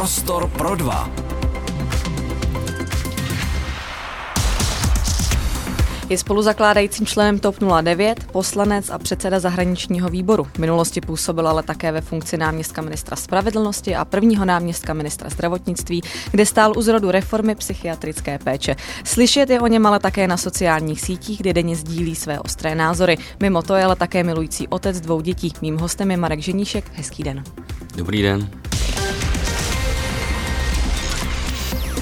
Prostor pro dva. Je spoluzakládajícím členem TOP 09, poslanec a předseda zahraničního výboru. V minulosti působil ale také ve funkci náměstka ministra spravedlnosti a prvního náměstka ministra zdravotnictví, kde stál u zrodu reformy psychiatrické péče. Slyšet je o něm ale také na sociálních sítích, kde denně sdílí své ostré názory. Mimo to je ale také milující otec dvou dětí. Mým hostem je Marek Ženíšek. Hezký den. Dobrý den.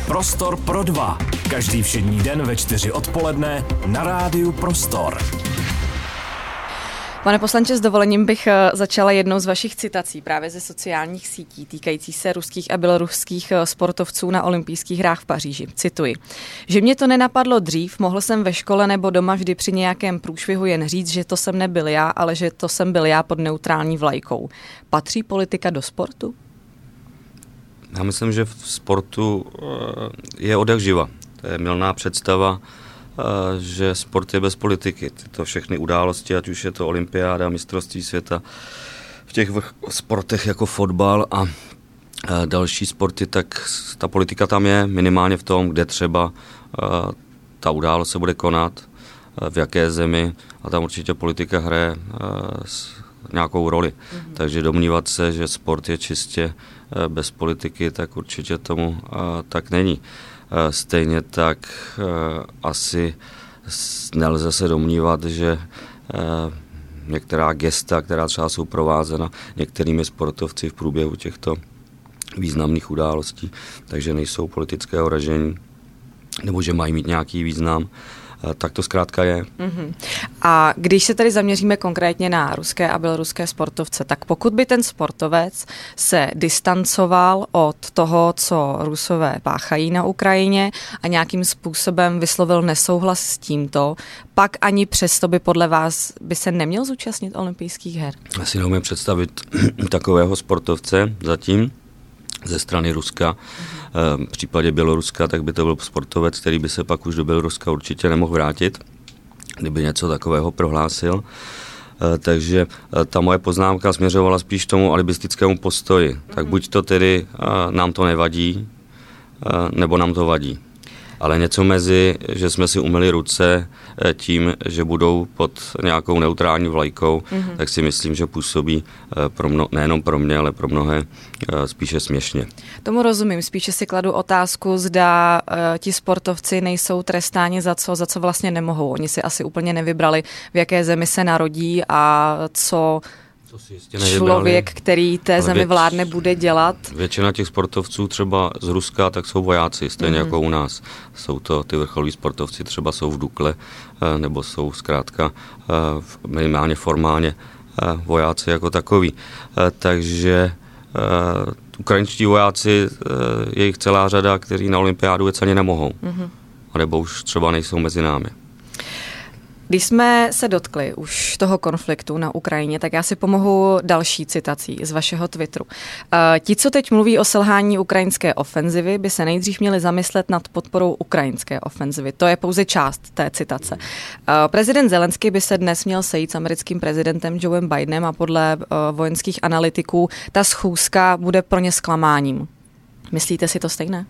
Prostor pro dva. Každý všední den ve čtyři odpoledne na rádiu Prostor. Pane poslanče, s dovolením bych eh, začala jednou z vašich citací právě ze sociálních sítí týkající se ruských a běloruských eh, sportovců na olympijských hrách v Paříži. Cituji. Že mě to nenapadlo dřív, mohl jsem ve škole nebo doma vždy při nějakém průšvihu jen říct, že to jsem nebyl já, ale že to jsem byl já pod neutrální vlajkou. Patří politika do sportu? Já myslím, že v sportu eh, je odek živa. To je milná představa, eh, že sport je bez politiky. Tyto všechny události, ať už je to olympiáda, mistrovství světa, v těch sportech jako fotbal a další sporty, tak ta politika tam je minimálně v tom, kde třeba eh, ta událost se bude konat, v jaké zemi a tam určitě politika hraje nějakou roli. Mm-hmm. Takže domnívat se, že sport je čistě Eh, bez politiky, tak určitě tomu eh, tak není. Eh, stejně tak asi nelze se domnívat, že některá gesta, která třeba jsou provázena některými sportovci v průběhu těchto významných událostí, takže nejsou politického ražení, nebo že mají mít nějaký význam, tak to zkrátka je. Uh-huh. A když se tedy zaměříme konkrétně na ruské a běloruské sportovce, tak pokud by ten sportovec se distancoval od toho, co rusové páchají na Ukrajině a nějakým způsobem vyslovil nesouhlas s tímto, pak ani přesto by podle vás by se neměl zúčastnit olympijských her? Asi neumím představit takového sportovce zatím ze strany Ruska. V případě Běloruska, tak by to byl sportovec, který by se pak už do Běloruska určitě nemohl vrátit, kdyby něco takového prohlásil. Eh, takže eh, ta moje poznámka směřovala spíš tomu alibistickému postoji. Tak mhm. buď to tedy nám to nevadí, nebo nám to vadí ale něco mezi, že jsme si umili ruce eh, tím, že budou pod nějakou neutrální vlajkou, mm-hmm. tak si myslím, že působí eh, pro mno, nejenom pro mě, ale pro mnohé eh, spíše směšně. Tomu rozumím, spíše si kladu otázku, zda ti sportovci nejsou trestáni za co, za co vlastně nemohou. Oni si asi úplně nevybrali, v jaké zemi se narodí a co člověk, který té zemi vládne, bude dělat. Většina těch sportovců třeba z Ruska, tak jsou vojáci, stejně mm-hmm. jako u nás. Jsou to ty vrcholoví sportovci, třeba jsou v Dukle, eh, nebo jsou zkrátka eh, minimálně formálně eh, vojáci jako takový. Takže ukrajinští vojáci, je jich celá řada, kteří na olympiádu jet ani nemohou. Mm-hmm. A nebo už třeba nejsou mezi námi. Když jsme se dotkli už toho konfliktu na Ukrajině, tak já si pomohu další citací z vašeho Twitteru. Uh, ti, co teď mluví o selhání ukrajinské ofenzivy, by se nejdřív měli zamyslet nad podporou ukrajinské ofenzivy. To je pouze část té citace. Uh, prezident Zelenský by se dnes měl sejít s americkým prezidentem Joeem Bidenem a podle uh, vojenských analytiků ta schůzka bude pro ně zklamáním. Myslíte si to stejné?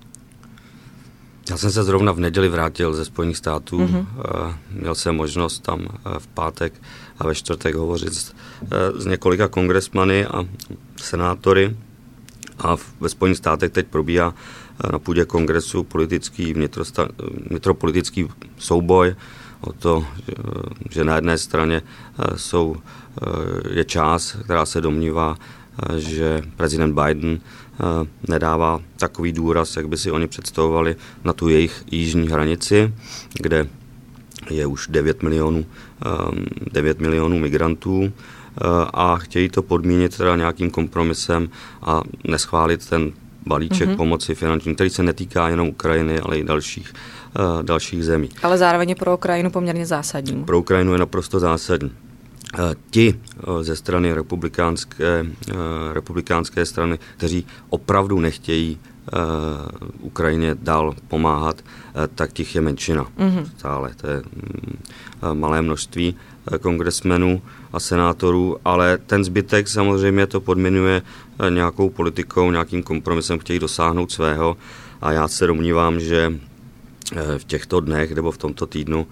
Já jsem se zrovna v neděli vrátil ze Spojených států. Mm-hmm. Měl jsem možnost tam eh, v pátek a ve čtvrtek hovořit s, eh, s několika kongresmany a senátory. A ve Spojených státech teď probíhá na půdě kongresu politický, vnitrosta, vnitropolitický souboj o to, že na jedné straně jsou, je část, která se domnívá, že prezident Biden nedává takový důraz, jak by si oni představovali na tu jejich jižní hranici, kde je už 9 milionů, 9 eh, milionů migrantů eh, a chtějí to podmínit teda nějakým kompromisem a neschválit ten balíček mm-hmm. pomoci finanční, který se netýká jenom Ukrajiny, ale i dalších, dalších zemí. Ale zároveň je pro Ukrajinu poměrně zásadní. Pro Ukrajinu je naprosto zásadní. Eh, ti eh, ze strany republikánské, eh, republikánské strany, kteří opravdu nechtějí Ukrajině dál pomáhat, tak těch je menšina mm-hmm. stále. To je mm, malé množství. kongresmenů a senátorů, ale ten zbytek samozřejmě to podminuje nějakou politikou, nějakým kompromisem, chtějí dosáhnout svého a já se domnívám, že v těchto dnech nebo v tomto týdnu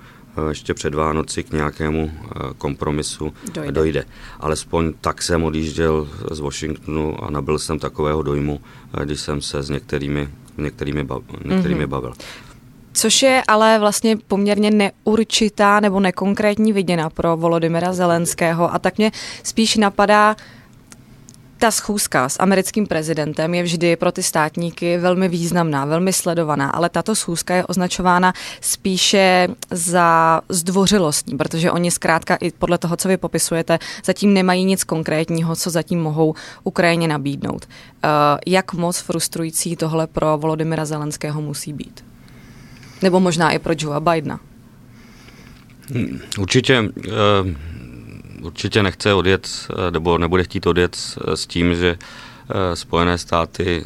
ještě před Vánoci k nějakému kompromisu dojde. dojde. Alespoň tak jsem odjížděl z Washingtonu a nabil jsem takového dojmu, když jsem se s některými, některými, bav, některými mm-hmm. bavil. Což je ale vlastně poměrně neurčitá nebo nekonkrétní viděna pro Volodymyra Zelenského a tak mě spíš napadá, ta schůzka s americkým prezidentem je vždy pro ty státníky velmi významná, velmi sledovaná, ale tato schůzka je označována spíše za zdvořilostní, protože oni zkrátka i podle toho, co vy popisujete, zatím nemají nic konkrétního, co zatím mohou Ukrajině nabídnout. Uh, jak moc frustrující tohle pro Volodymyra Zelenského musí být? Nebo možná i pro Joea Bidena? Hmm, určitě, eh, určitě nechce odjet, eh, nebo nebude chtít odjet s tím, že eh, Spojené státy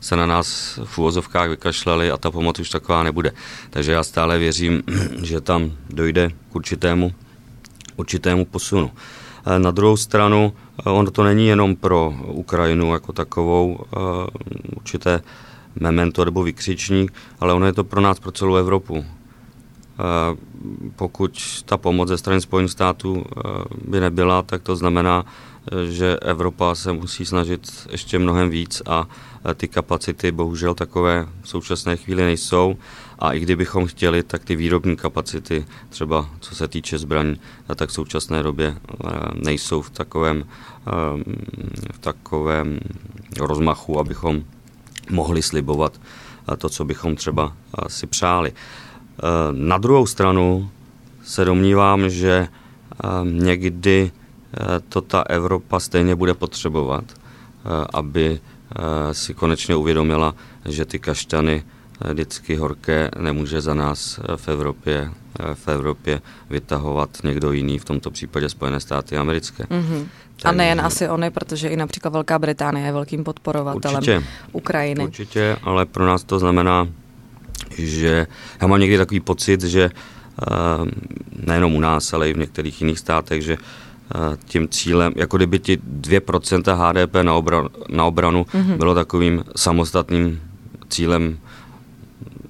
se na nás v úvozovkách vykašlali a ta pomoc už taková nebude. Takže já stále věřím, že tam dojde k určitému, určitému posunu. Na druhou stranu, ono to není jenom pro Ukrajinu jako takovou určité memento nebo vykřičník, ale ono je to pro nás, pro celou Evropu. Pokud ta pomoc ze strany Spojených států by nebyla, tak to znamená, že Evropa se musí snažit ještě mnohem víc a ty kapacity bohužel takové v současné chvíli nejsou a i kdybychom chtěli, tak ty výrobní kapacity, třeba co se týče zbraní, tak v současné době nejsou v takovém, v takovém rozmachu, abychom mohli slibovat to, co bychom třeba si přáli. E, na druhou stranu se domnívám, že e, někdy e, to ta Evropa stejně bude potřebovat, aby si konečně uvědomila, že ty kaštany vždycky horké nemůže za nás v Evropě, v Evropě vytahovat někdo jiný, v tomto případě Spojené státy americké. Mm-hmm. A nejen asi oni, protože i například Velká Británie je velkým podporovatelem určitě, Ukrajiny. Určitě, ale pro nás to znamená, že já mám někdy takový pocit, že eh, nejenom u nás, ale i v některých jiných státech, že eh, tím cílem, jako kdyby ti 2% HDP na, obra, na obranu mm-hmm. bylo takovým samostatným cílem,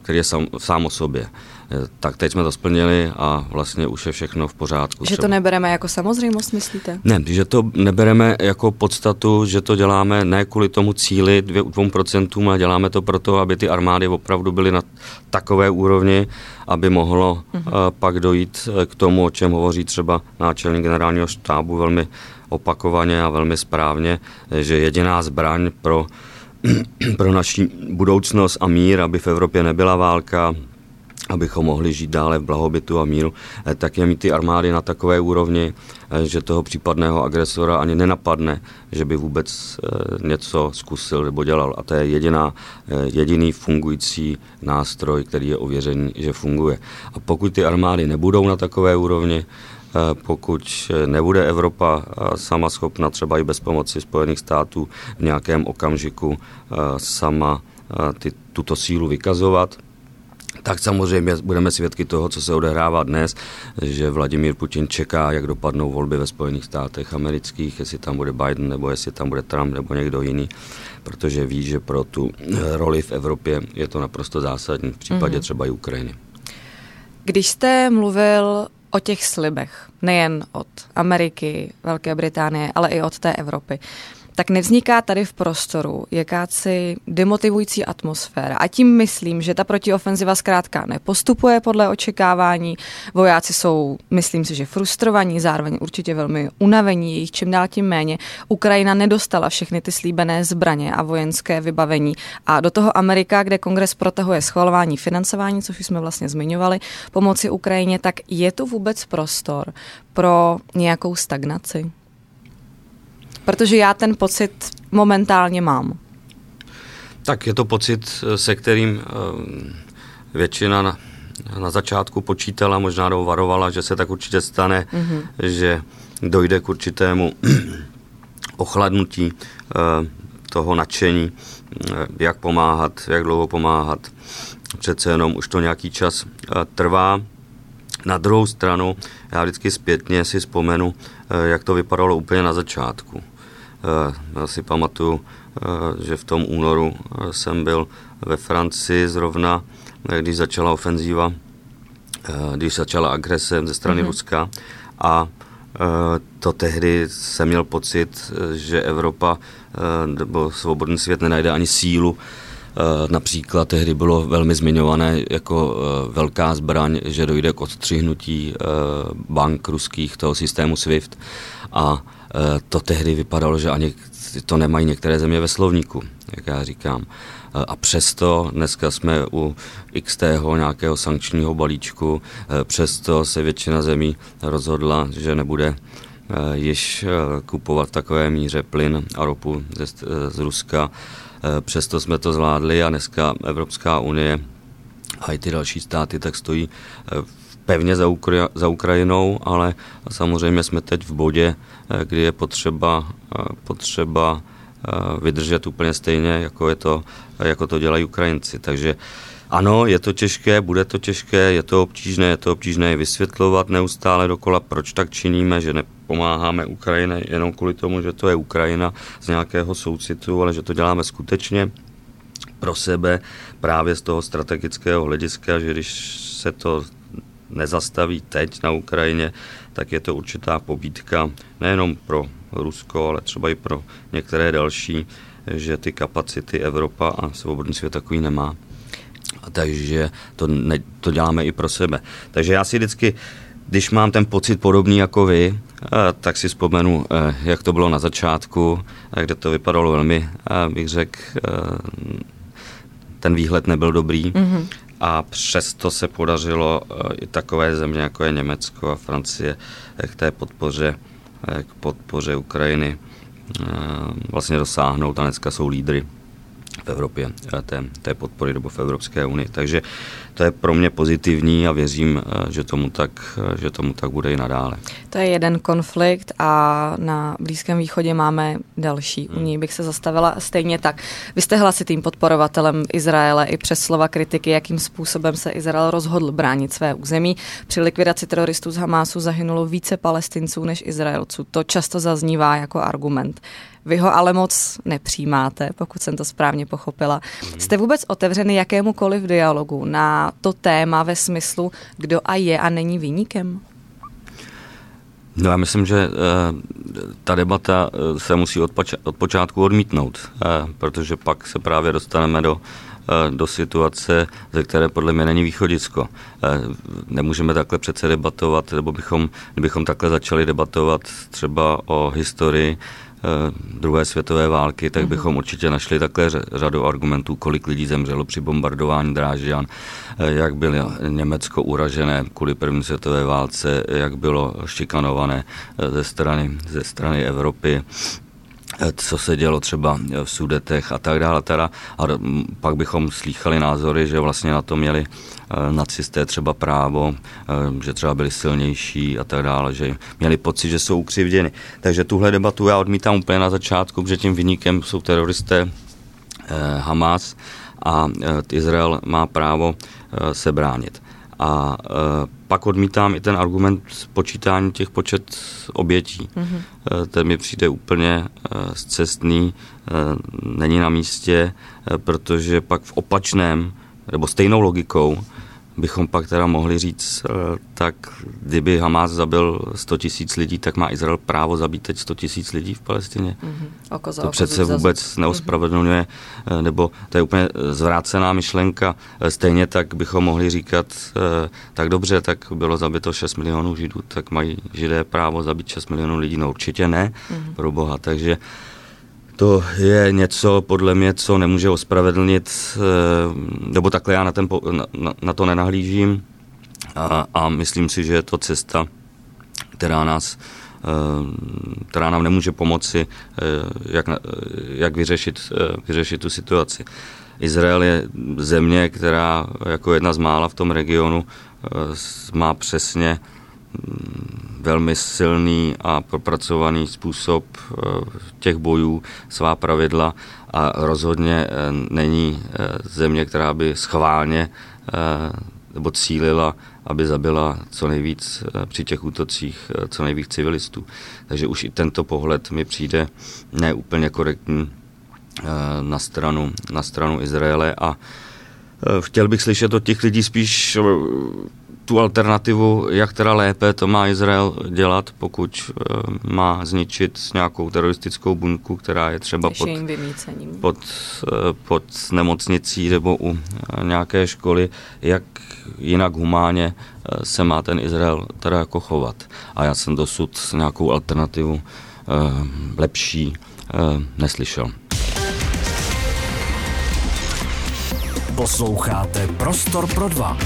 který je sám, sám o sobě. Eh, tak teď jsme to splnili a vlastně už je všechno v pořádku. Že to nebereme jako samozřejmost, myslíte? Ne, že to nebereme jako podstatu, že to děláme ne kvůli tomu cíli 2%, ale děláme to proto, aby ty armády opravdu byly na takové úrovni, aby mohlo uh-huh. pak dojít eh, k tomu, o čem hovoří třeba náčelník generálního štábu velmi opakovaně a velmi správně, že jediná zbraň pro pro naši budoucnost a mír, aby v Evropě nebyla válka, abychom mohli žít dále v blahobytu a míru, eh, tak je mít ty armády na takové úrovni, eh, že toho případného agresora ani nenapadne, že by vůbec eh, něco zkusil nebo dělal. A to je jediná, jediný fungující nástroj, který je ověřený, že funguje. A pokud ty armády nebudou na takové úrovni, pokud nebude Evropa sama schopna třeba i bez pomoci Spojených států v nějakém okamžiku sama ty, tuto sílu vykazovat, tak samozřejmě budeme svědky toho, co se odehrává dnes, že Vladimír Putin čeká, jak dopadnou volby ve Spojených státech amerických, jestli tam bude Biden nebo jestli tam bude Trump nebo někdo jiný, protože ví, že pro tu eh, roli v Evropě je to naprosto zásadní, v případě mm-hmm. třeba i Ukrajiny. Když jste mluvil o těch slibech, nejen od Ameriky, Velké Británie, ale i od té Evropy tak nevzniká tady v prostoru jakáci demotivující atmosféra. A tím myslím, že ta protiofenziva zkrátka nepostupuje podle očekávání. Vojáci jsou, myslím si, že frustrovaní, zároveň určitě velmi unavení, jejich čím dál tím méně. Ukrajina nedostala všechny ty slíbené zbraně a vojenské vybavení. A do toho Amerika, kde kongres protahuje schvalování financování, což jsme vlastně zmiňovali, pomoci Ukrajině, tak je tu vůbec prostor pro nějakou stagnaci? Protože já ten pocit momentálně mám. Tak je to pocit, se kterým eh, většina na, na začátku počítala, možná varovala, že se tak určitě stane, mm-hmm. že dojde k určitému ochladnutí eh, toho nadšení, eh, jak pomáhat, jak dlouho pomáhat. Přece jenom už to nějaký čas trvá. Na druhou stranu, já vždycky zpětně si vzpomenu, jak to vypadalo úplně na začátku. Já si pamatuju, že v tom únoru jsem byl ve Francii zrovna, když začala ofenzíva, když začala agrese ze strany mm-hmm. Ruska. A to tehdy jsem měl pocit, že Evropa nebo svobodný svět nenajde ani sílu. Eh, například tehdy bylo velmi zmiňované jako eh, velká zbraň, že dojde k odstřihnutí eh, bank ruských toho systému SWIFT. A to tehdy vypadalo, že ani to nemají některé země ve slovníku, jak já říkám. A přesto dneska jsme u XT nějakého sankčního balíčku, přesto se většina zemí rozhodla, že nebude již kupovat takové míře plyn a ropu z, z Ruska Eh, přesto jsme to zvládli a dneska Evropská unie a i ty další státy tak stojí eh, pevně za, Ukra- za Ukrajinou, ale samozřejmě jsme teď v bodě, eh, kdy je potřeba, potřeba vydržet úplně stejně, jako, je to, jako to dělají Ukrajinci. Takže ano, je to těžké, bude to těžké, je to obtížné, je to obtížné vysvětlovat neustále dokola, proč tak činíme, že nepomáháme Ukrajině jenom kvůli tomu, že to je Ukrajina z nějakého soucitu, ale že to děláme skutečně pro sebe právě z toho strategického hlediska, že když se to nezastaví teď na Ukrajině, tak je to určitá pobídka nejenom pro Rusko, ale třeba i pro některé další, že ty kapacity Evropa a svobodný svět takový nemá takže to, ne, to děláme i pro sebe. Takže já si vždycky, když mám ten pocit podobný jako vy, eh, tak si vzpomenu, eh, jak to bylo na začátku, eh, kde to vypadalo velmi, bych řekl, ten výhled nebyl dobrý. Mm-hmm. A přesto se podařilo i takové země, jako je Německo a Francie, k té podpoře, k podpoře Ukrajiny vlastně dosáhnout. A dneska jsou lídry v Evropě eh, té, té podpory nebo v Evropské unii. Takže to je pro mě pozitivní a věřím, eh, že tomu tak, eh, že tomu tak bude i nadále. To je jeden konflikt a na Blízkém východě máme další. U hmm. ní bych se zastavila stejně tak. Vy jste hlasitým podporovatelem Izraele i přes slova kritiky, jakým způsobem se Izrael rozhodl bránit své území. Při likvidaci teroristů z Hamásu zahynulo více palestinců než Izraelců. To často zaznívá jako argument. Vy ho ale moc nepřijímáte, pokud jsem to správně pochopila. Mm. Jste vůbec otevřený jakémukoliv dialogu na to téma ve smyslu, kdo a je a není výnikem? No já myslím, že uh, ta debata uh, se musí od, od počátku odmítnout, uh, protože pak se právě dostaneme do, do situace, ze které podle mě není východisko. Nemůžeme takhle přece debatovat, nebo bychom, kdybychom takhle začali debatovat třeba o historii Eh, druhé světové války, tak mhm. bychom určitě našli takhle řadu argumentů, kolik lidí zemřelo při bombardování Drážďan, eh, jak bylo Německo uražené kvůli první světové válce, jak bylo šikanované eh, ze strany, ze strany Evropy, co se dělo třeba v Sudetech a tak dále. Teda. A pak bychom slýchali názory, že vlastně na to měli Eh, nacisté třeba právo, eh, že třeba byli silnější a tak dále, že měli pocit, že jsou ukřivděni. Takže tuhle debatu já odmítám úplně na začátku, protože tím vynikem jsou teroristé eh, Hamas a Izrael má právo se bránit. A e, pak odmítám i ten argument počítání těch počet obětí. Mm-hmm. E, ten mi přijde úplně e, zcestný, e, není na místě, e, protože pak v opačném, nebo stejnou logikou, bychom pak teda mohli říct, eh, tak kdyby Hamas zabil 100 tisíc lidí, tak má Izrael právo zabít teď 100 tisíc lidí v Palestině. Mm-hmm. Oko za to oko přece vůbec zase. neospravedlňuje, mm-hmm. nebo to je úplně zvrácená myšlenka. Eh, stejně tak bychom mohli říkat, tak dobře, tak bylo zabito 6 milionů židů, tak mají židé právo zabít 6 milionů lidí. No určitě ne, mm-hmm. pro boha. Takže to je něco, podle mě, co nemůže ospravedlnit, eh, nebo takhle já na, ten, na, na to nenahlížím a, a myslím si, že je to cesta, která nás eh, která nám nemůže pomoci, eh, jak, jak vyřešit, vyřešit tu situaci. Izrael je země, která jako jedna z mála v tom regionu má přesně velmi silný a propracovaný způsob eh, těch bojů, svá pravidla a rozhodně eh, není eh, země, která by schválně nebo cílila, aby zabila co nejvíc při těch útocích co nejvíc civilistů. Takže už i tento pohled mi přijde neúplně korektní na stranu, na stranu Izraele a chtěl bych slyšet od těch lidí spíš tu alternativu, jak teda lépe to má Izrael dělat, pokud uh, má zničit s nějakou teroristickou bunku, která je třeba pod, pod, uh, pod nemocnicí nebo u uh, nějaké školy, jak jinak humánně uh, se má ten Izrael teda jako chovat. A já jsem dosud nějakou alternativu uh, lepší uh, neslyšel. Posloucháte Prostor pro dva.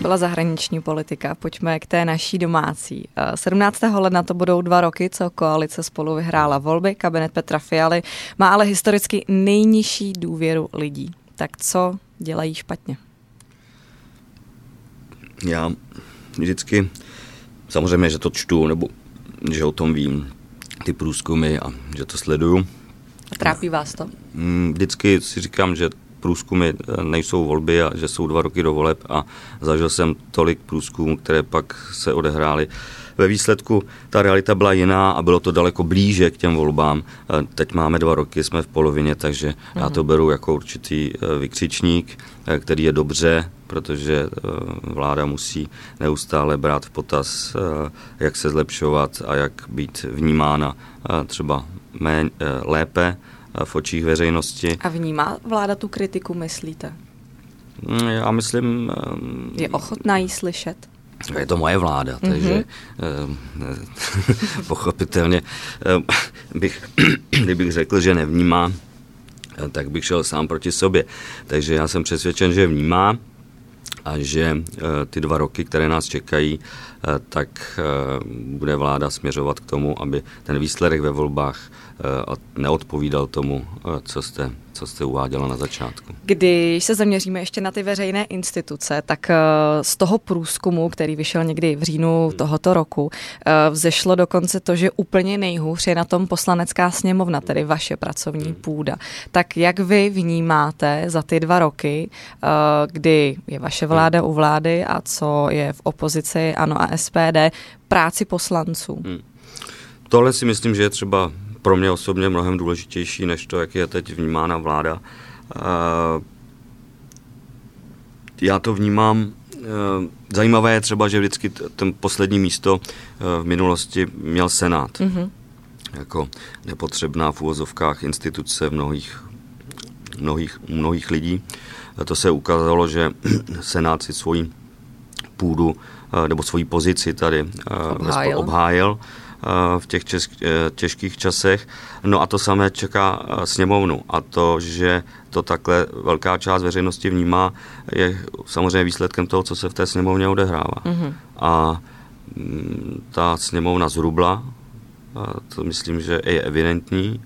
Byla zahraniční politika. Pojďme k té naší domácí. 17. Eh, ledna to budou dva roky, co koalice spolu vyhrála volby. Kabinet Petra Fialy má ale historicky nejnižší důvěru lidí. Tak co dělají špatně? Já vždycky, samozřejmě, že to čtu, nebo že o tom vím, ty průzkumy a že to sleduju. A trápí vás to? Mm, vždycky si říkám, že průzkumy eh, nejsou volby a že jsou dva roky do voleb a zažil jsem tolik průzkumů, které pak se odehrály. Ve výsledku ta realita byla jiná a bylo to daleko blíže k těm volbám. Eh, teď máme dva roky, jsme v polovině, takže já to mhm. beru jako určitý eh, vykřičník, který je dobře, protože vláda musí neustále brát v potaz, jak se zlepšovat a jak být vnímána třeba méně, lépe v očích veřejnosti. A vnímá vláda tu kritiku, myslíte? Mm, já myslím... Je ochotná jí slyšet? Je to moje vláda, mm-hmm. takže pochopitelně bych, kdybych řekl, že nevnímá, tak bych šel sám proti sobě. Takže já jsem přesvědčen, že vnímá a že ty dva roky, které nás čekají, tak bude vláda směřovat k tomu, aby ten výsledek ve volbách Eh, neodpovídal tomu, eh, co jste, co jste uváděla na začátku. Když se zaměříme ještě na ty veřejné instituce, tak eh, z toho průzkumu, který vyšel někdy v říjnu hmm. tohoto roku, vzešlo dokonce to, že úplně nejhůř je na tom poslanecká sněmovna, tedy vaše pracovní hmm. půda. Tak jak vy vnímáte za ty dva roky, kdy je vaše vláda hmm. u vlády a co je v opozici, ano a SPD, práci poslanců? Tohle si myslím, že je třeba pro mě osobně mnohem důležitější, než to, jak je teď vnímána vláda. Eh, já to vnímám eh, Zajímavé je třeba, že vždycky ten poslední místo eh, v minulosti měl Senát. Mm-hmm. Jako nepotřebná v uvozovkách instituce v mnohých, mnohých, mnohých lidí. To se ukázalo, že Senát si svoji půdu nebo svoji pozici tady obhájil. obhájil v těch eh, těžkých časech. No a to samé čeká eh, sněmovnu. A to, že to takhle velká část veřejnosti vnímá, je samozřejmě výsledkem toho, co se v té sněmovně odehrává. Mm-hmm. A mm, ta sněmovna zhrubla, to myslím, že je evidentní,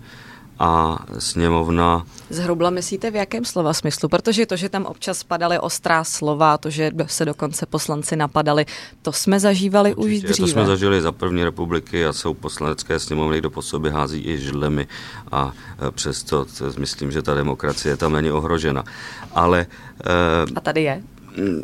a sněmovna. Zhrubla myslíte v jakém slova smyslu? Protože to, že tam občas padaly ostrá slova, to, že se dokonce poslanci napadali, to jsme zažívali Určitě, už dříve. To jsme zažili za první republiky a jsou poslanecké sněmovny, kdo po sobě hází i židlemi a e, přesto to, myslím, že ta demokracie tam není ohrožena. Ale, a tady je?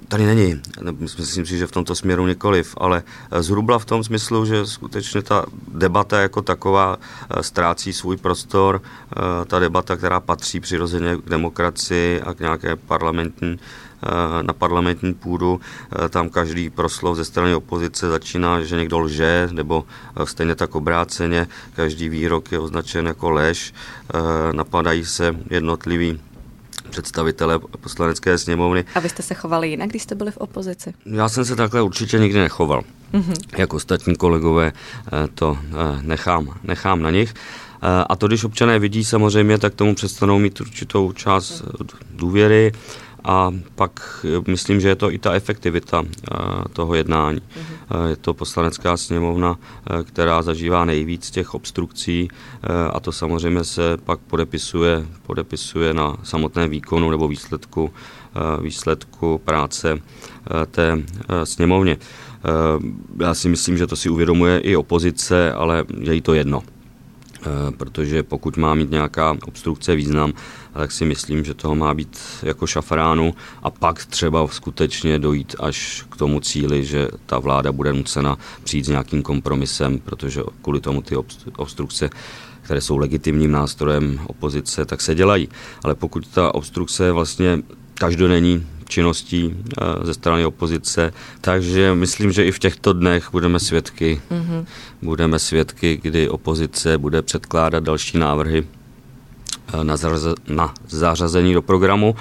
Tady není. Myslím si, že v tomto směru nikoliv, ale zhruba v tom smyslu, že skutečně ta debata jako taková eh, ztrácí svůj prostor. Eh, ta debata, která patří přirozeně k demokracii a k nějaké parlamentní eh, na parlamentní půdu. Tam každý proslov ze strany opozice začíná, že někdo lže, nebo stejně tak obráceně. Každý výrok je označen jako lež. Napadají se jednotliví představitele poslanecké sněmovny. A vy jste se chovali jinak, když jste byli v opozici? Já jsem se takhle určitě nikdy nechoval. Mm-hmm. Jak ostatní kolegové eh, to eh, nechám, nechám na nich. Eh, a to, když občané vidí samozřejmě, tak tomu přestanou mít určitou část důvěry a pak eh, myslím, že je to i ta efektivita eh, toho jednání. Mm-hmm. Je to poslanecká sněmovna, která zažívá nejvíc těch obstrukcí a to samozřejmě se pak podepisuje, podepisuje na samotném výkonu nebo výsledku, výsledku práce té sněmovně. Já si myslím, že to si uvědomuje i opozice, ale je jí to jedno. protože pokud má mít nějaká obstrukce význam, tak si myslím, že toho má být jako šafránu a pak třeba skutečně dojít až k tomu cíli, že ta vláda bude nucena přijít s nějakým kompromisem, protože kvůli tomu ty obstrukce které jsou legitimním nástrojem opozice, tak se dělají. Ale pokud ta obstrukce je vlastně každodenní činností eh, ze strany opozice, takže myslím, že i v těchto dnech budeme svědky, mm-hmm. budeme svědky, kdy opozice bude předkládat další návrhy na, zařaz, na zařazení do programu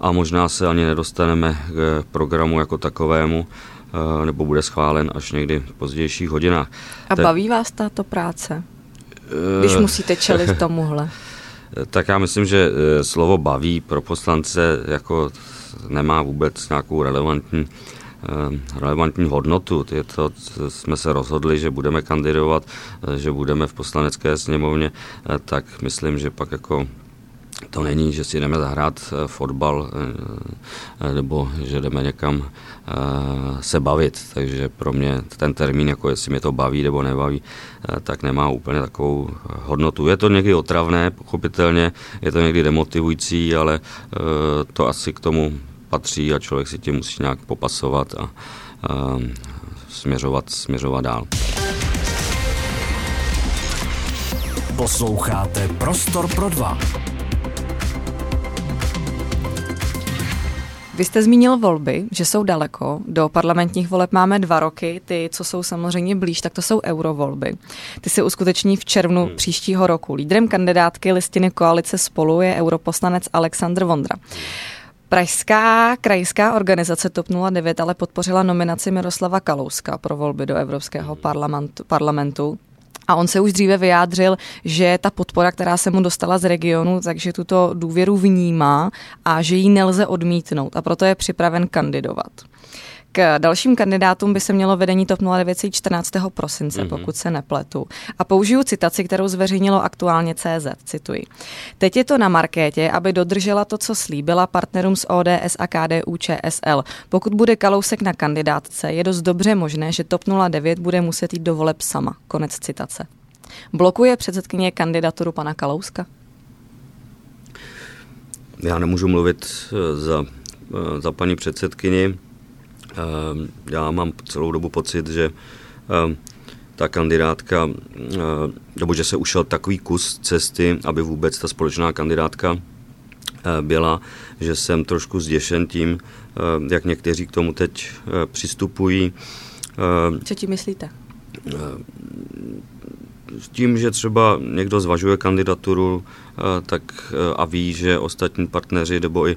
a možná se ani nedostaneme k programu jako takovému, eh, nebo bude schválen až někdy v pozdějších hodinách. A baví vás tato práce? Když musíte čelit tomuhle. Tak já myslím, že eh, slovo baví pro poslance jako nemá vůbec nějakou relevantní eh, relevantní hodnotu. Je to, jsme se rozhodli, že budeme kandidovat, eh, že budeme v poslanecké sněmovně, tak myslím, že pak jako to není, že si jdeme zahrát eh, fotbal eh, eh, nebo že jdeme někam se bavit. Takže pro mě ten termín, jako jestli mě to baví nebo nebaví, tak nemá úplně takovou hodnotu. Je to někdy otravné, pochopitelně, je to někdy demotivující, ale to asi k tomu patří a člověk si tím musí nějak popasovat a, a směřovat, směřovat dál. Posloucháte Prostor pro dva. Vy jste zmínil volby, že jsou daleko. Do parlamentních voleb máme dva roky. Ty, co jsou samozřejmě blíž, tak to jsou eurovolby. Ty se uskuteční v červnu hmm. příštího roku. Lídrem kandidátky listiny koalice spolu je europoslanec Aleksandr Vondra. Pražská krajská organizace TOP 09 ale podpořila nominaci Miroslava Kalouska pro volby do Evropského parlamentu. parlamentu. A on se už dříve vyjádřil, že ta podpora, která se mu dostala z regionu, takže tuto důvěru vnímá a že ji nelze odmítnout a proto je připraven kandidovat. K dalším kandidátům by se mělo vedení TOP 09 14. prosince, mm-hmm. pokud se nepletu. A použiju citaci, kterou zveřejnilo aktuálně CZ, cituji. Teď je to na markétě, aby dodržela to, co slíbila partnerům z ODS a KDU ČSL. Pokud bude Kalousek na kandidátce, je dost dobře možné, že TOP 09 bude muset jít do voleb sama. Konec citace. Blokuje předsedkyně kandidaturu pana Kalouska? Já nemůžu mluvit eh, za, eh, za paní předsedkyni. Ehm, já mám celou dobu pocit, že ehm, ta kandidátka, ehm, nebo že se ušel takový kus cesty, aby vůbec ta společná kandidátka byla, že jsem trošku zděšen tím, jak někteří k tomu teď přistupují. Co ti myslíte? S tím, že třeba někdo zvažuje kandidaturu tak a ví, že ostatní partneři nebo i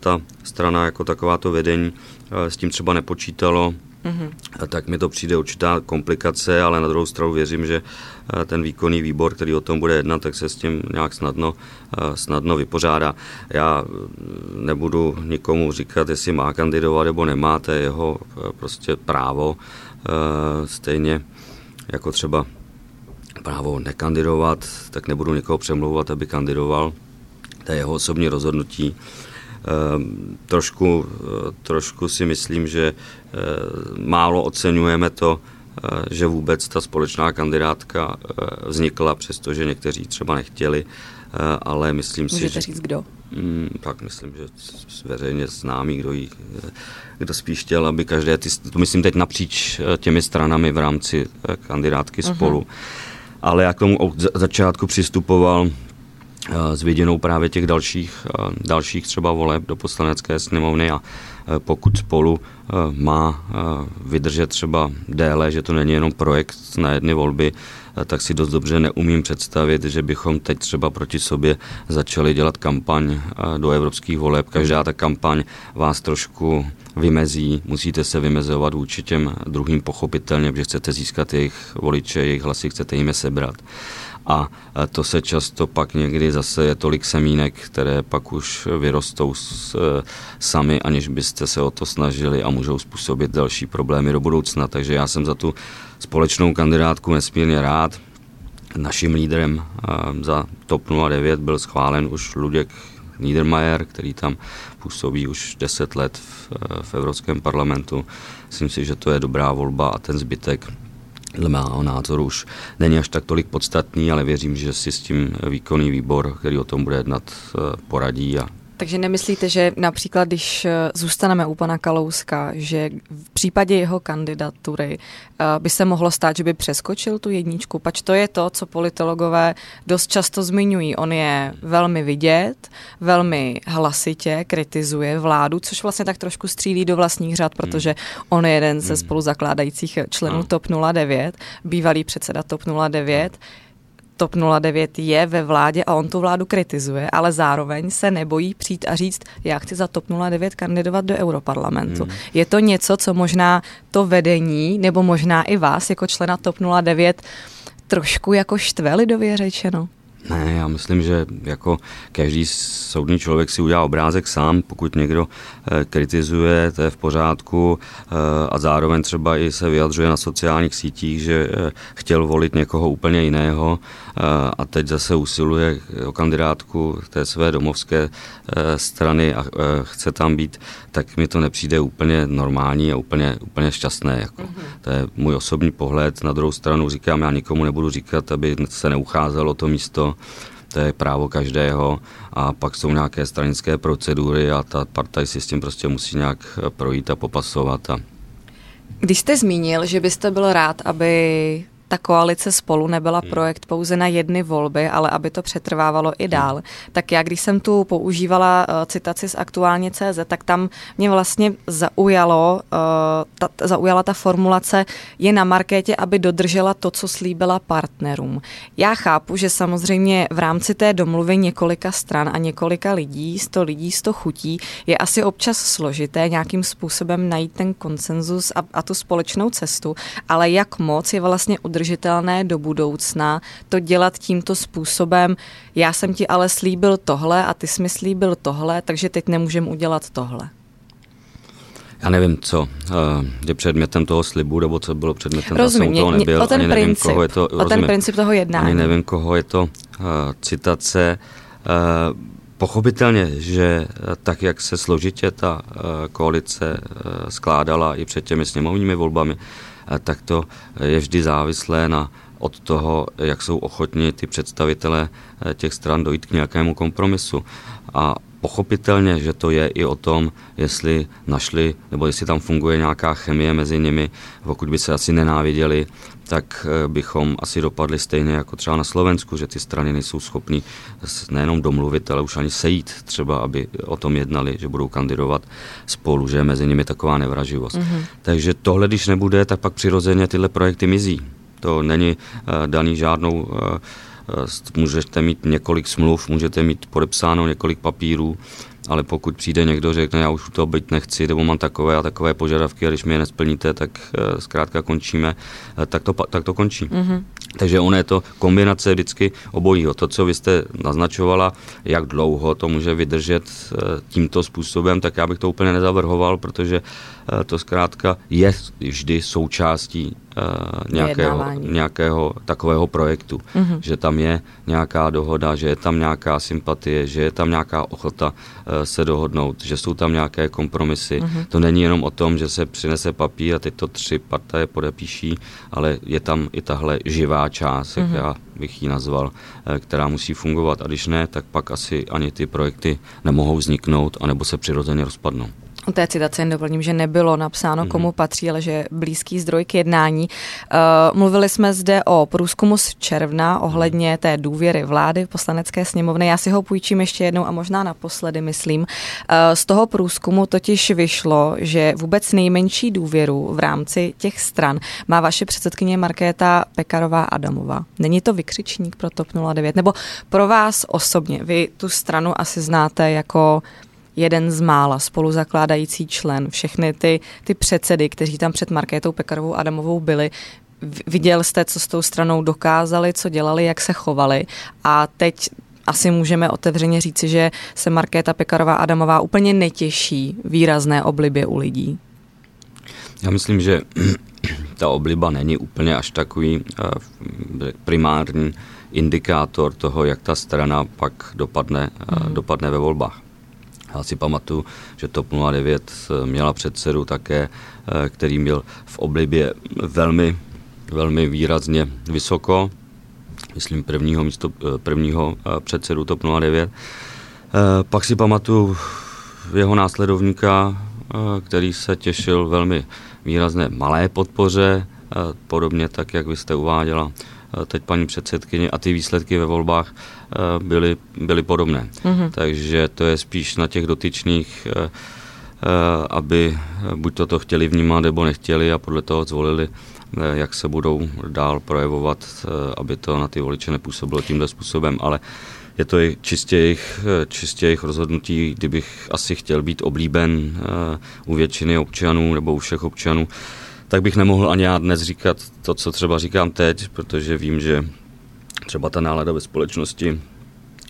ta strana jako takováto vedení s tím třeba nepočítalo, mm-hmm. tak mi to přijde určitá komplikace, ale na druhou stranu věřím, že ten výkonný výbor, který o tom bude jednat, tak se s tím nějak snadno, snadno vypořádá. Já nebudu nikomu říkat, jestli má kandidovat nebo nemá, to je jeho prostě právo, stejně jako třeba právo nekandidovat, tak nebudu nikoho přemlouvat, aby kandidoval. To je jeho osobní rozhodnutí. Ehm, trošku, eh, trošku si myslím, že eh, málo oceňujeme to, eh, že vůbec ta společná kandidátka vznikla, přestože někteří třeba nechtěli, ale myslím Můžete si, že... říct kdo? Hmm, tak myslím, že veřejně známý, kdo, jí, kdo spíš chtěl, aby každé, ty, to myslím teď napříč těmi stranami v rámci kandidátky uh-huh. spolu, ale já k tomu od začátku přistupoval s viděnou právě těch dalších, dalších třeba voleb do poslanecké sněmovny a pokud spolu má vydržet třeba déle, že to není jenom projekt na jedny volby, tak si dost dobře neumím představit, že bychom teď třeba proti sobě začali dělat kampaň do evropských voleb. Každá ta kampaň vás trošku vymezí, musíte se vymezovat vůči těm druhým pochopitelně, protože chcete získat jejich voliče, jejich hlasy, chcete jim je sebrat a to se často pak někdy zase je tolik semínek, které pak už vyrostou s, e, sami, aniž byste se o to snažili a můžou způsobit další problémy do budoucna. Takže já jsem za tu společnou kandidátku nesmírně rád. Naším lídrem e, za TOP 09 byl schválen už Luděk Niedermayer, který tam působí už 10 let v, v Evropském parlamentu. Myslím si, že to je dobrá volba a ten zbytek dle mého názoru už není až tak tolik podstatný, ale věřím, že si s tím výkonný výbor, který o tom bude jednat, poradí a takže nemyslíte, že například, když eh, zůstaneme u pana Kalouska, že v případě jeho kandidatury eh, by se mohlo stát, že by přeskočil tu jedničku? Pač to je to, co politologové dost často zmiňují. On je velmi vidět, velmi hlasitě kritizuje vládu, což vlastně tak trošku střílí do vlastních řad, protože on je jeden ze hmm. spoluzakládajících členů TOP 09, bývalý předseda TOP 09 TOP 09 je ve vládě a on tu vládu kritizuje, ale zároveň se nebojí přijít a říct, já chci za TOP 09 kandidovat do Europarlamentu. Hmm. Je to něco, co možná to vedení, nebo možná i vás jako člena TOP 09 trošku jako štve lidově řečeno? Ne, já myslím, že jako každý soudný člověk si udělá obrázek sám, pokud někdo e, kritizuje, to je v pořádku e, a zároveň třeba i se vyjadřuje na sociálních sítích, že e, chtěl volit někoho úplně jiného a teď zase usiluje o kandidátku té své domovské strany a chce tam být, tak mi to nepřijde úplně normální a úplně, úplně šťastné. Jako. Mm-hmm. To je můj osobní pohled. Na druhou stranu říkám, já nikomu nebudu říkat, aby se neucházelo o to místo, to je právo každého a pak jsou nějaké stranické procedury a ta partaj si s tím prostě musí nějak projít a popasovat. A... Když jste zmínil, že byste byl rád, aby ta koalice spolu nebyla hmm. projekt pouze na jedny volby, ale aby to přetrvávalo i dál. Hmm. Tak já, když jsem tu používala uh, citaci z aktuálně CZ, tak tam mě vlastně zaujalo, uh, ta, zaujala ta formulace je na markétě, aby dodržela to, co slíbila partnerům. Já chápu, že samozřejmě v rámci té domluvy několika stran a několika lidí, sto lidí, sto chutí, je asi občas složité nějakým způsobem najít ten konsenzus a, a tu společnou cestu, ale jak moc je vlastně udržet udržitelné do budoucna, to dělat tímto způsobem. Já jsem ti ale slíbil tohle a ty jsi mi slíbil tohle, takže teď nemůžeme udělat tohle. Já nevím, co eh, je předmětem toho slibu, nebo co bylo předmětem, rozumím, jsem toho nebyl. O ten, ani princip, nevím, koho je to, o rozumím, ten princip toho jednání. Ani nevím, koho je to uh, citace. Uh, pochopitelně, že tak, jak se složitě ta uh, koalice uh, skládala i před těmi sněmovními volbami, Eh, tak to je vždy závislé na od toho, jak jsou ochotni ty představitelé eh, těch stran dojít k nějakému kompromisu. A pochopitelně, že to je i o tom, jestli našli, nebo jestli tam funguje nějaká chemie mezi nimi. Pokud by se asi nenáviděli, tak eh, bychom asi dopadli stejně jako třeba na Slovensku, že ty strany nejsou schopny nejenom domluvit, ale už ani sejít třeba, aby o tom jednali, že budou kandidovat spolu, že je mezi nimi taková nevraživost. Mm-hmm. Takže tohle, když nebude, tak pak přirozeně tyhle projekty mizí. To není uh, daný žádnou uh, můžete mít několik smluv, můžete mít podepsáno několik papírů, ale pokud přijde někdo, řekne, já už to být nechci, nebo mám takové a takové požadavky a když mi je nesplníte, tak eh, zkrátka končíme, eh, tak to, tak to končí. Mm-hmm. Takže ono je to kombinace vždycky obojího. To, co vy jste naznačovala, jak dlouho to může vydržet eh, tímto způsobem, tak já bych to úplně nezavrhoval, protože to zkrátka je vždy součástí nějakého, nějakého takového projektu. Mm-hmm. Že tam je nějaká dohoda, že je tam nějaká sympatie, že je tam nějaká ochota se dohodnout, že jsou tam nějaké kompromisy. Mm-hmm. To není jenom o tom, že se přinese papír a tyto tři partaje podepíší, ale je tam i tahle živá část, mm-hmm. jak já bych ji nazval, eh, která musí fungovat. A když ne, tak pak asi ani ty projekty nemohou vzniknout, anebo se přirozeně rozpadnou. U té citace jen doplním, že nebylo napsáno, mm-hmm. komu patří, ale že je blízký zdroj k jednání. Uh, mluvili jsme zde o průzkumu z června ohledně té důvěry vlády v poslanecké sněmovny. Já si ho půjčím ještě jednou a možná naposledy, myslím. Uh, z toho průzkumu totiž vyšlo, že vůbec nejmenší důvěru v rámci těch stran má vaše předsedkyně Markéta Pekarová Adamová. Není to vykřičník pro TOP 09? Nebo pro vás osobně? Vy tu stranu asi znáte jako jeden z mála spoluzakládající člen, všechny ty, ty předsedy, kteří tam před Markétou Pekarovou Adamovou byli, viděl jste, co s tou stranou dokázali, co dělali, jak se chovali a teď asi můžeme otevřeně říci, že se Markéta Pekarová Adamová úplně netěší výrazné oblibě u lidí. Já myslím, že ta obliba není úplně až takový eh, primární indikátor toho, jak ta strana pak dopadne, mm. dopadne ve volbách. Já si pamatuju, že TOP 09 měla předsedu také, eh, který byl v oblibě velmi velmi výrazně vysoko, myslím prvního, místo, prvního předsedu TOP 09. Pak si pamatuju jeho následovníka, který se těšil velmi výrazné malé podpoře, podobně tak, jak vy jste uváděla teď paní předsedkyně a ty výsledky ve volbách byly, byly podobné. Mm-hmm. Takže to je spíš na těch dotyčných, aby buď toto chtěli vnímat, nebo nechtěli a podle toho zvolili jak se budou dál projevovat, aby to na ty voliče nepůsobilo tímhle způsobem, ale je to čistě jejich, čistě jejich rozhodnutí, kdybych asi chtěl být oblíben u většiny občanů nebo u všech občanů, tak bych nemohl ani já dnes říkat to, co třeba říkám teď, protože vím, že třeba ta nálada ve společnosti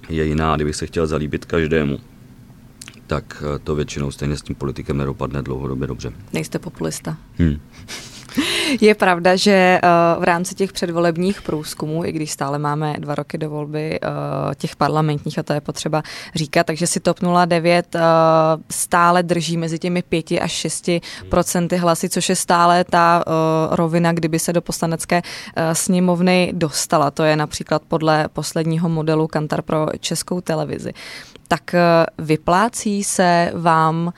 je jiná, kdybych se chtěl zalíbit každému tak to většinou stejně s tím politikem nedopadne dlouhodobě dobře. Nejste populista. Hmm. Je pravda, že eh, v rámci těch předvolebních průzkumů, i když stále máme dva roky do volby eh, těch parlamentních, a to je potřeba říkat, takže si TOP 09 eh, stále drží mezi těmi 5 až 6 procenty hlasy, což je stále ta rovina, kdyby se do poslanecké sněmovny dostala. To je například podle posledního modelu Kantar pro českou televizi. Tak vyplácí se vám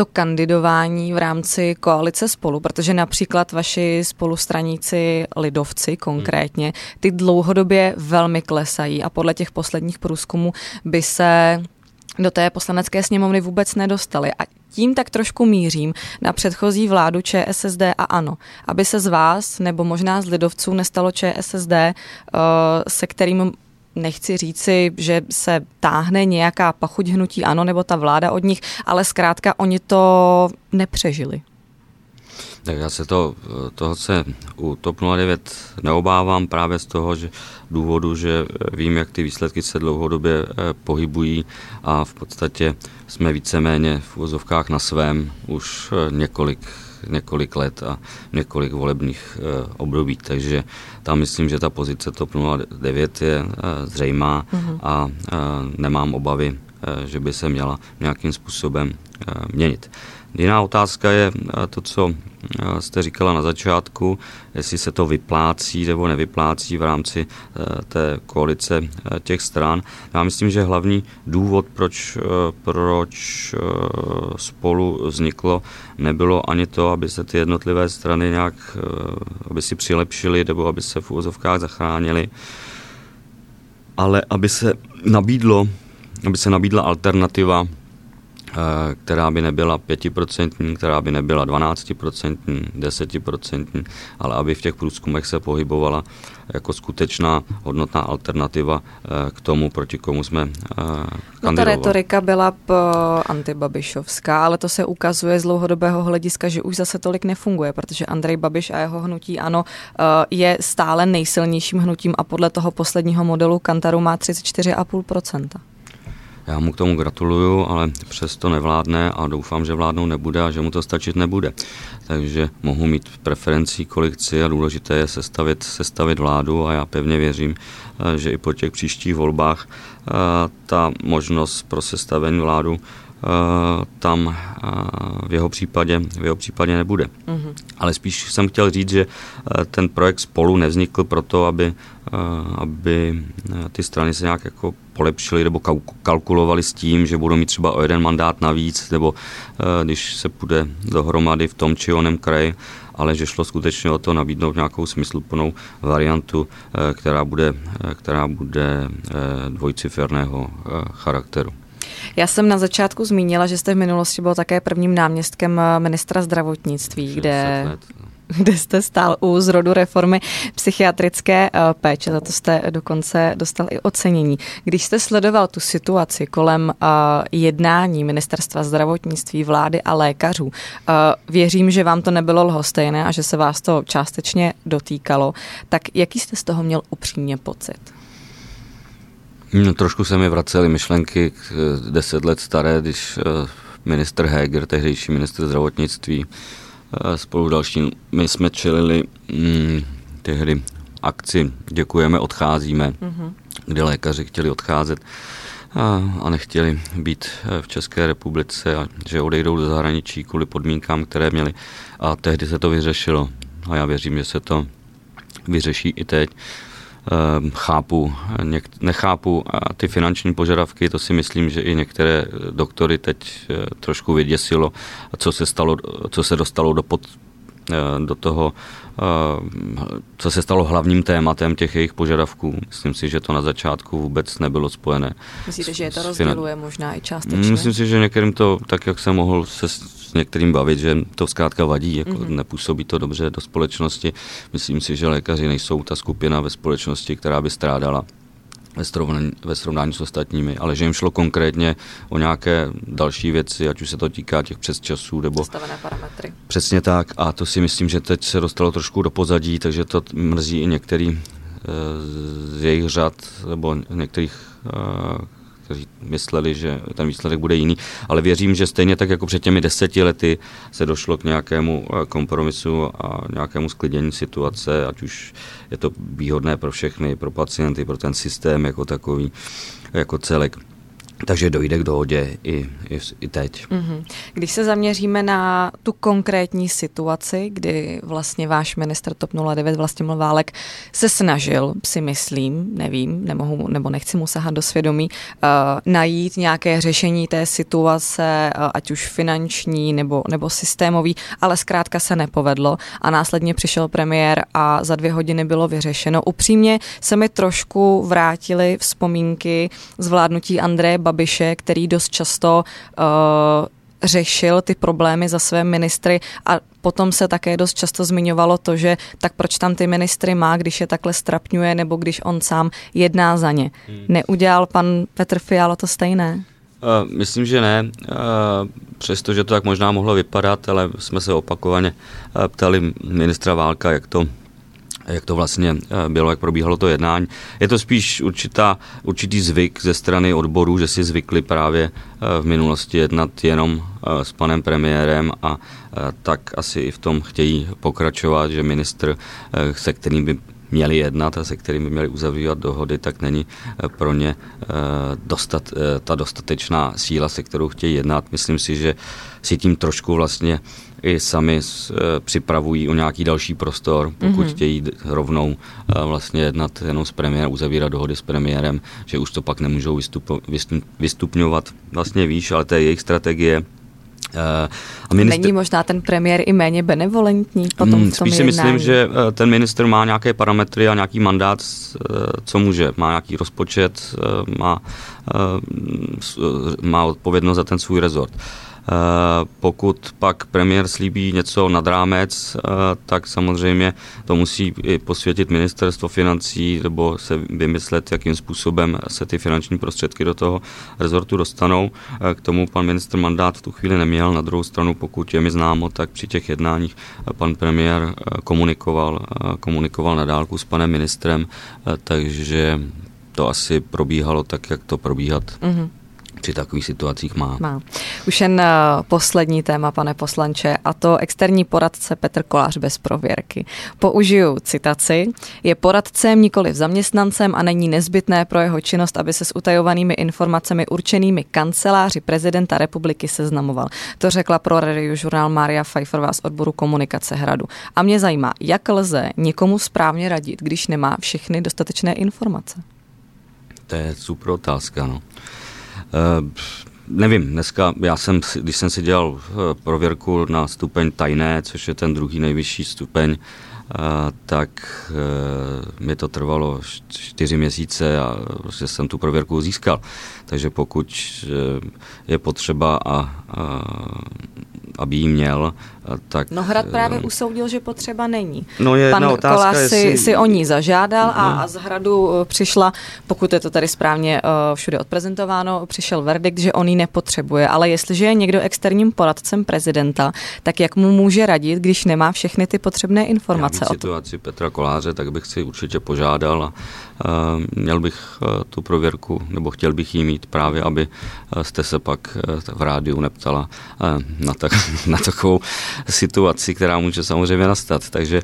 to kandidování v rámci koalice spolu, protože například vaši spolustraníci lidovci konkrétně, ty dlouhodobě velmi klesají a podle těch posledních průzkumů by se do té poslanecké sněmovny vůbec nedostali. A tím tak trošku mířím na předchozí vládu ČSSD a ANO, aby se z vás nebo možná z lidovců nestalo ČSSD, eh, se kterým nechci říci, že se táhne nějaká pachuť hnutí ano, nebo ta vláda od nich, ale zkrátka oni to nepřežili. Tak já se to, toho se u TOP 09 neobávám právě z toho, že důvodu, že vím, jak ty výsledky se dlouhodobě eh, pohybují a v podstatě jsme víceméně v úvozovkách na svém už eh, několik několik let a několik volebních eh, období. Takže tam myslím, že ta pozice TOP 09 je eh, zřejmá mm-hmm. a eh, nemám obavy, že by se měla nějakým způsobem měnit. Jiná otázka je to, co jste říkala na začátku, jestli se to vyplácí nebo nevyplácí v rámci té koalice těch stran. Já myslím, že hlavní důvod, proč, proč spolu vzniklo, nebylo ani to, aby se ty jednotlivé strany nějak, aby si přilepšili nebo aby se v úvozovkách zachránili, ale aby se nabídlo, aby se nabídla alternativa Eh, která by nebyla 5%, která by nebyla 12%, 10%, ale aby v těch průzkumech se pohybovala jako skutečná hodnotná alternativa eh, k tomu, proti komu jsme kandidovali. Eh, no ta retorika byla antibabišovská, ale to se ukazuje z dlouhodobého hlediska, že už zase tolik nefunguje, protože Andrej Babiš a jeho hnutí ano je stále nejsilnějším hnutím a podle toho posledního modelu Kantaru má 34,5%. Já mu k tomu gratuluju, ale přesto nevládne a doufám, že vládnou nebude a že mu to stačit nebude. Takže mohu mít preferencí, kolik chci a důležité je sestavit, sestavit vládu a já pevně věřím, eh, že i po těch příštích volbách eh, ta možnost pro sestavení vládu tam eh, v jeho případě, v jeho případě nebude. Mm-hmm. Ale spíš jsem chtěl říct, že eh, ten projekt spolu nevznikl proto, aby, aby ty strany se nějak jako polepšily nebo kalkulovali s tím, že budou mít třeba o jeden mandát navíc, nebo když se půjde dohromady v tom či onem kraji, ale že šlo skutečně o to nabídnout nějakou smysluplnou variantu, která bude, která bude dvojciferného charakteru. Já jsem na začátku zmínila, že jste v minulosti byl také prvním náměstkem eh, ministra zdravotnictví, kde no. kde jste stál u zrodu reformy psychiatrické eh, péče, za to jste dokonce dostal i ocenění. Když jste sledoval tu situaci kolem eh, jednání ministerstva zdravotnictví, vlády a lékařů, věřím, že vám to nebylo lhostejné a že se vás to částečně dotýkalo, tak jaký jste z toho měl upřímně pocit? No, trošku se mi vracely myšlenky eh, deset let staré, když eh, minister Heger, tehdejší minister zdravotnictví, eh, spolu další, my jsme čelili mm, tehdy akci Děkujeme, odcházíme, mm-hmm. kde lékaři chtěli odcházet a, a nechtěli být v České republice a že odejdou do zahraničí kvůli podmínkám, které měli. A tehdy se to vyřešilo. A já věřím, že se to vyřeší i teď. Ehm, chápu, nechápu ty finanční požadavky, to si myslím, že i některé doktory teď eh, trošku vyděsilo, co se, stalo, co se dostalo do, pod, eh, do toho, eh, co se stalo hlavním tématem těch jejich požadavků. Myslím si, že to na začátku vůbec nebylo spojené. Myslíte, že je to rozděluje možná i částečně? Myslím si, že některým to, tak jak jsem mohl se některým bavit, že to zkrátka vadí, jako mm-hmm. nepůsobí to dobře do společnosti. Myslím si, že lékaři nejsou ta skupina ve společnosti, která by strádala ve srovnání, ve srovnání s ostatními, ale že jim šlo konkrétně o nějaké další věci, ať už se to týká těch přesčasů nebo... Představené parametry. Přesně tak a to si myslím, že teď se dostalo trošku do pozadí, takže to mrzí i některý eh, z jejich řad nebo některých eh, kteří mysleli, že ten výsledek bude jiný, ale věřím, že stejně tak jako před těmi deseti lety se došlo k nějakému eh, kompromisu a nějakému sklidění situace, ať už je to výhodné pro všechny, pro pacienty, pro ten systém jako takový, jako celek. Takže dojde k dohodě i, i, i teď. Mm-hmm. Když se zaměříme na tu konkrétní situaci, kdy vlastně váš minister TOP 09 Vlastimil Válek se snažil, si myslím, nevím, nemohu, nebo nechci mu sahat do svědomí, uh, najít nějaké řešení té situace, uh, ať už finanční nebo, nebo systémový, ale zkrátka se nepovedlo a následně přišel premiér a za dvě hodiny bylo vyřešeno. Upřímně se mi trošku vrátily vzpomínky zvládnutí Andreje Babiše, který dost často uh, řešil ty problémy za své ministry a potom se také dost často zmiňovalo to, že tak proč tam ty ministry má, když je takhle strapňuje nebo když on sám jedná za ně. Hmm. Neudělal pan Petr Fiala to stejné? Uh, myslím, že ne. Uh, přestože to tak možná mohlo vypadat, ale jsme se opakovaně uh, ptali ministra Válka, jak to jak to vlastně eh, bylo, jak probíhalo to jednání. Je to spíš určitá, určitý zvyk ze strany odborů, že si zvykli právě eh, v minulosti jednat jenom eh, s panem premiérem a tak asi i v tom chtějí pokračovat, že ministr, se kterým by měli jednat a se kterými by měli uzavírat dohody, tak není pro ně dostat, ta dostatečná síla, se kterou chtějí jednat. Myslím si, že si tím trošku vlastně i sami uh, připravují o nějaký další prostor, pokud mm-hmm. chtějí rovnou uh, vlastně jednat jenom s premiérem, uzavírat dohody s premiérem, že už to pak nemůžou vystupo, vystup, vystupňovat vlastně výš, ale to je jejich strategie. Uh, a ministr... Není možná ten premiér i méně benevolentní potom hmm, v tom Spíš si myslím, že ten minister má nějaké parametry a nějaký mandát, co může. Má nějaký rozpočet, má, má odpovědnost za ten svůj rezort. Eh, pokud pak premiér slíbí něco nad rámec, eh, tak samozřejmě to musí i posvětit ministerstvo financí nebo se vymyslet, jakým způsobem se ty finanční prostředky do toho rezortu dostanou. Eh, k tomu pan minister mandát v tu chvíli neměl. Na druhou stranu, pokud je mi známo, tak při těch jednáních pan premiér komunikoval, komunikoval na dálku s panem ministrem, takže to asi probíhalo tak, jak to probíhat mm-hmm při takových situacích má. má. Už jen eh, poslední téma, pane poslanče, a to externí poradce Petr Kolář bez prověrky. Použiju citaci. Je poradcem, nikoli zaměstnancem a není nezbytné pro jeho činnost, aby se s utajovanými informacemi určenými kanceláři prezidenta republiky seznamoval. To řekla pro radio žurnál Mária Pfeifferová z odboru komunikace Hradu. A mě zajímá, jak lze někomu správně radit, když nemá všechny dostatečné informace? To je super otázka, no. Uh, nevím, dneska já jsem, když jsem si dělal eh, prověrku na stupeň tajné, což je ten druhý nejvyšší stupeň, uh, tak mi to trvalo čtyři měsíce a prostě jsem tu prověrku získal. Takže pokud je potřeba a, a aby ji měl, tak... No Hrad právě uh, usoudil, že potřeba není. No je Pan otázka, Kolář si, jestli... si o ní zažádal no. a, z Hradu eh, přišla, pokud je to tady správně uh, všude odprezentováno, přišel verdikt, že on ji nepotřebuje, ale jestliže je někdo externím poradcem prezidenta, tak jak mu může radit, když nemá všechny ty potřebné informace? Já situaci Petra Koláře, tak bych si určitě požádal a měl bych tu prověrku, nebo chtěl bych ji mít právě, aby jste se pak v rádiu neptala na, tak, na takovou situaci, která může samozřejmě nastat. Takže,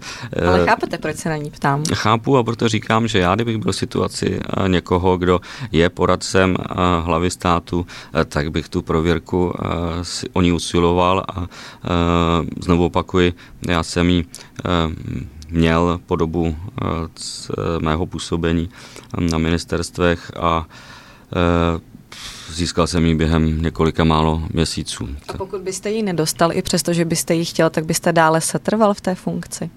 Ale eh, chápete, proč se na ní ptám? Chápu a proto říkám, že já, kdybych byl v situaci eh, někoho, kdo je poradcem eh, hlavy státu, tak bych tu prověrku o ní usiloval a znovu opakuji, já jsem ji měl po dobu mého působení na ministerstvech a získal jsem ji během několika málo měsíců. A pokud byste ji nedostal, i přesto, že byste ji chtěl, tak byste dále setrval v té funkci?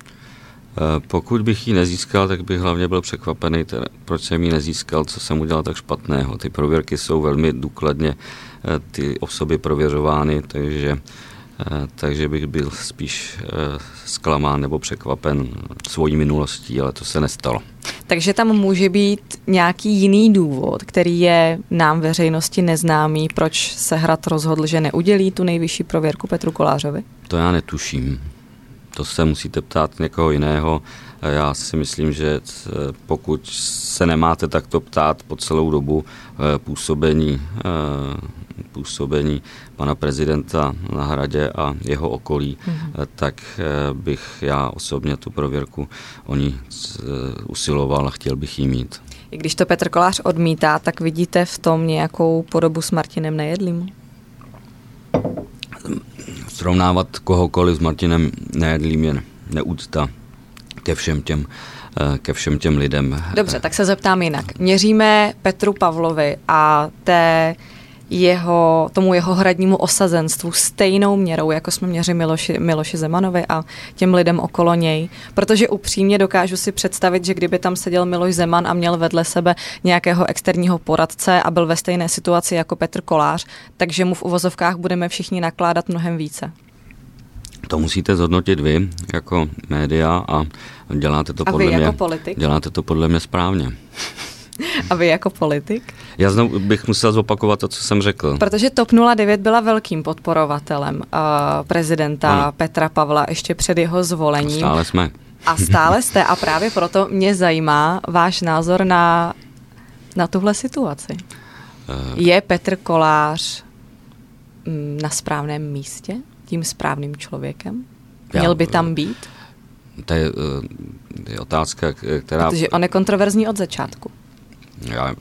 Eh, pokud bych ji nezískal, tak bych hlavně byl překvapený, teda, proč jsem ji nezískal, co jsem udělal tak špatného. Ty prověrky jsou velmi důkladně eh, ty osoby prověřovány, takže, eh, takže bych byl spíš zklamán nebo překvapen svojí minulostí, ale to se nestalo. Takže tam může být nějaký jiný důvod, který je nám veřejnosti neznámý, proč se Hrad rozhodl, že neudělí tu nejvyšší prověrku Petru Kolářovi? To já netuším to se musíte ptát někoho jiného. Já si myslím, že eh, pokud se nemáte takto ptát po celou dobu eh, působení, eh, působení pana prezidenta na hradě a jeho okolí, mm-hmm. tak bych já osobně tu prověrku o ní usiloval a chtěl bych jí mít. I když to Petr Kolář odmítá, tak vidíte v tom nějakou podobu s Martinem Nejedlým? srovnávat kohokoliv s Martinem Nejedlým je neúcta ke všem těm eh, ke všem těm lidem. Dobře, tak se zeptám jinak. Měříme Petru Pavlovi a té jeho, tomu jeho hradnímu osazenstvu stejnou měrou, jako jsme měřili Miloši, Miloši Zemanovi a těm lidem okolo něj. Protože upřímně dokážu si představit, že kdyby tam seděl Miloš Zeman a měl vedle sebe nějakého externího poradce a byl ve stejné situaci jako Petr Kolář, takže mu v uvozovkách budeme všichni nakládat mnohem více. To musíte zhodnotit vy jako média a děláte to, a podle, vy mě, jako politik? děláte to podle mě správně. A vy jako politik? Já znovu bych musel zopakovat to, co jsem řekl. Protože TOP 09 byla velkým podporovatelem uh, prezidenta ano. Petra Pavla ještě před jeho zvolením. A stále jsme. A stále jste a právě proto mě zajímá váš názor na, na tuhle situaci. Uh, Je Petr Kolář mm, na správném místě? Tím správným člověkem? Měl by tam být? To je, je otázka, která... Protože on je kontroverzní od začátku já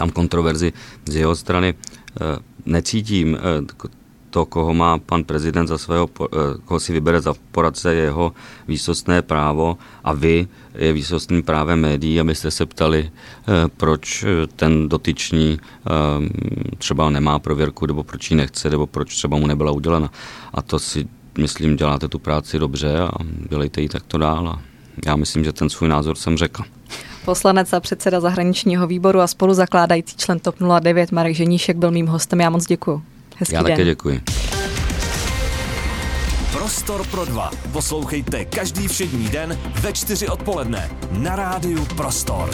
tam kontroverzi z jeho strany eh, necítím. Eh, to, koho má pan prezident za svého, eh, koho si vybere za poradce, je jeho výsostné právo a vy je výsostným právem médií, abyste se ptali, proč ten dotyčný třeba nemá prověrku, nebo proč ji nechce, nebo proč třeba mu nebyla udělena. A to si, myslím, děláte tu práci dobře a dělejte ji takto dál. A já myslím, že ten svůj názor jsem řekl. Poslanec a předseda zahraničního výboru a spoluzakládající člen TOP 09 Marek Ženíšek byl mým hostem. Já moc děkuji. Hezký Já den. také děkuji. Prostor pro dva. Poslouchejte každý všední den ve čtyři odpoledne na rádiu Prostor.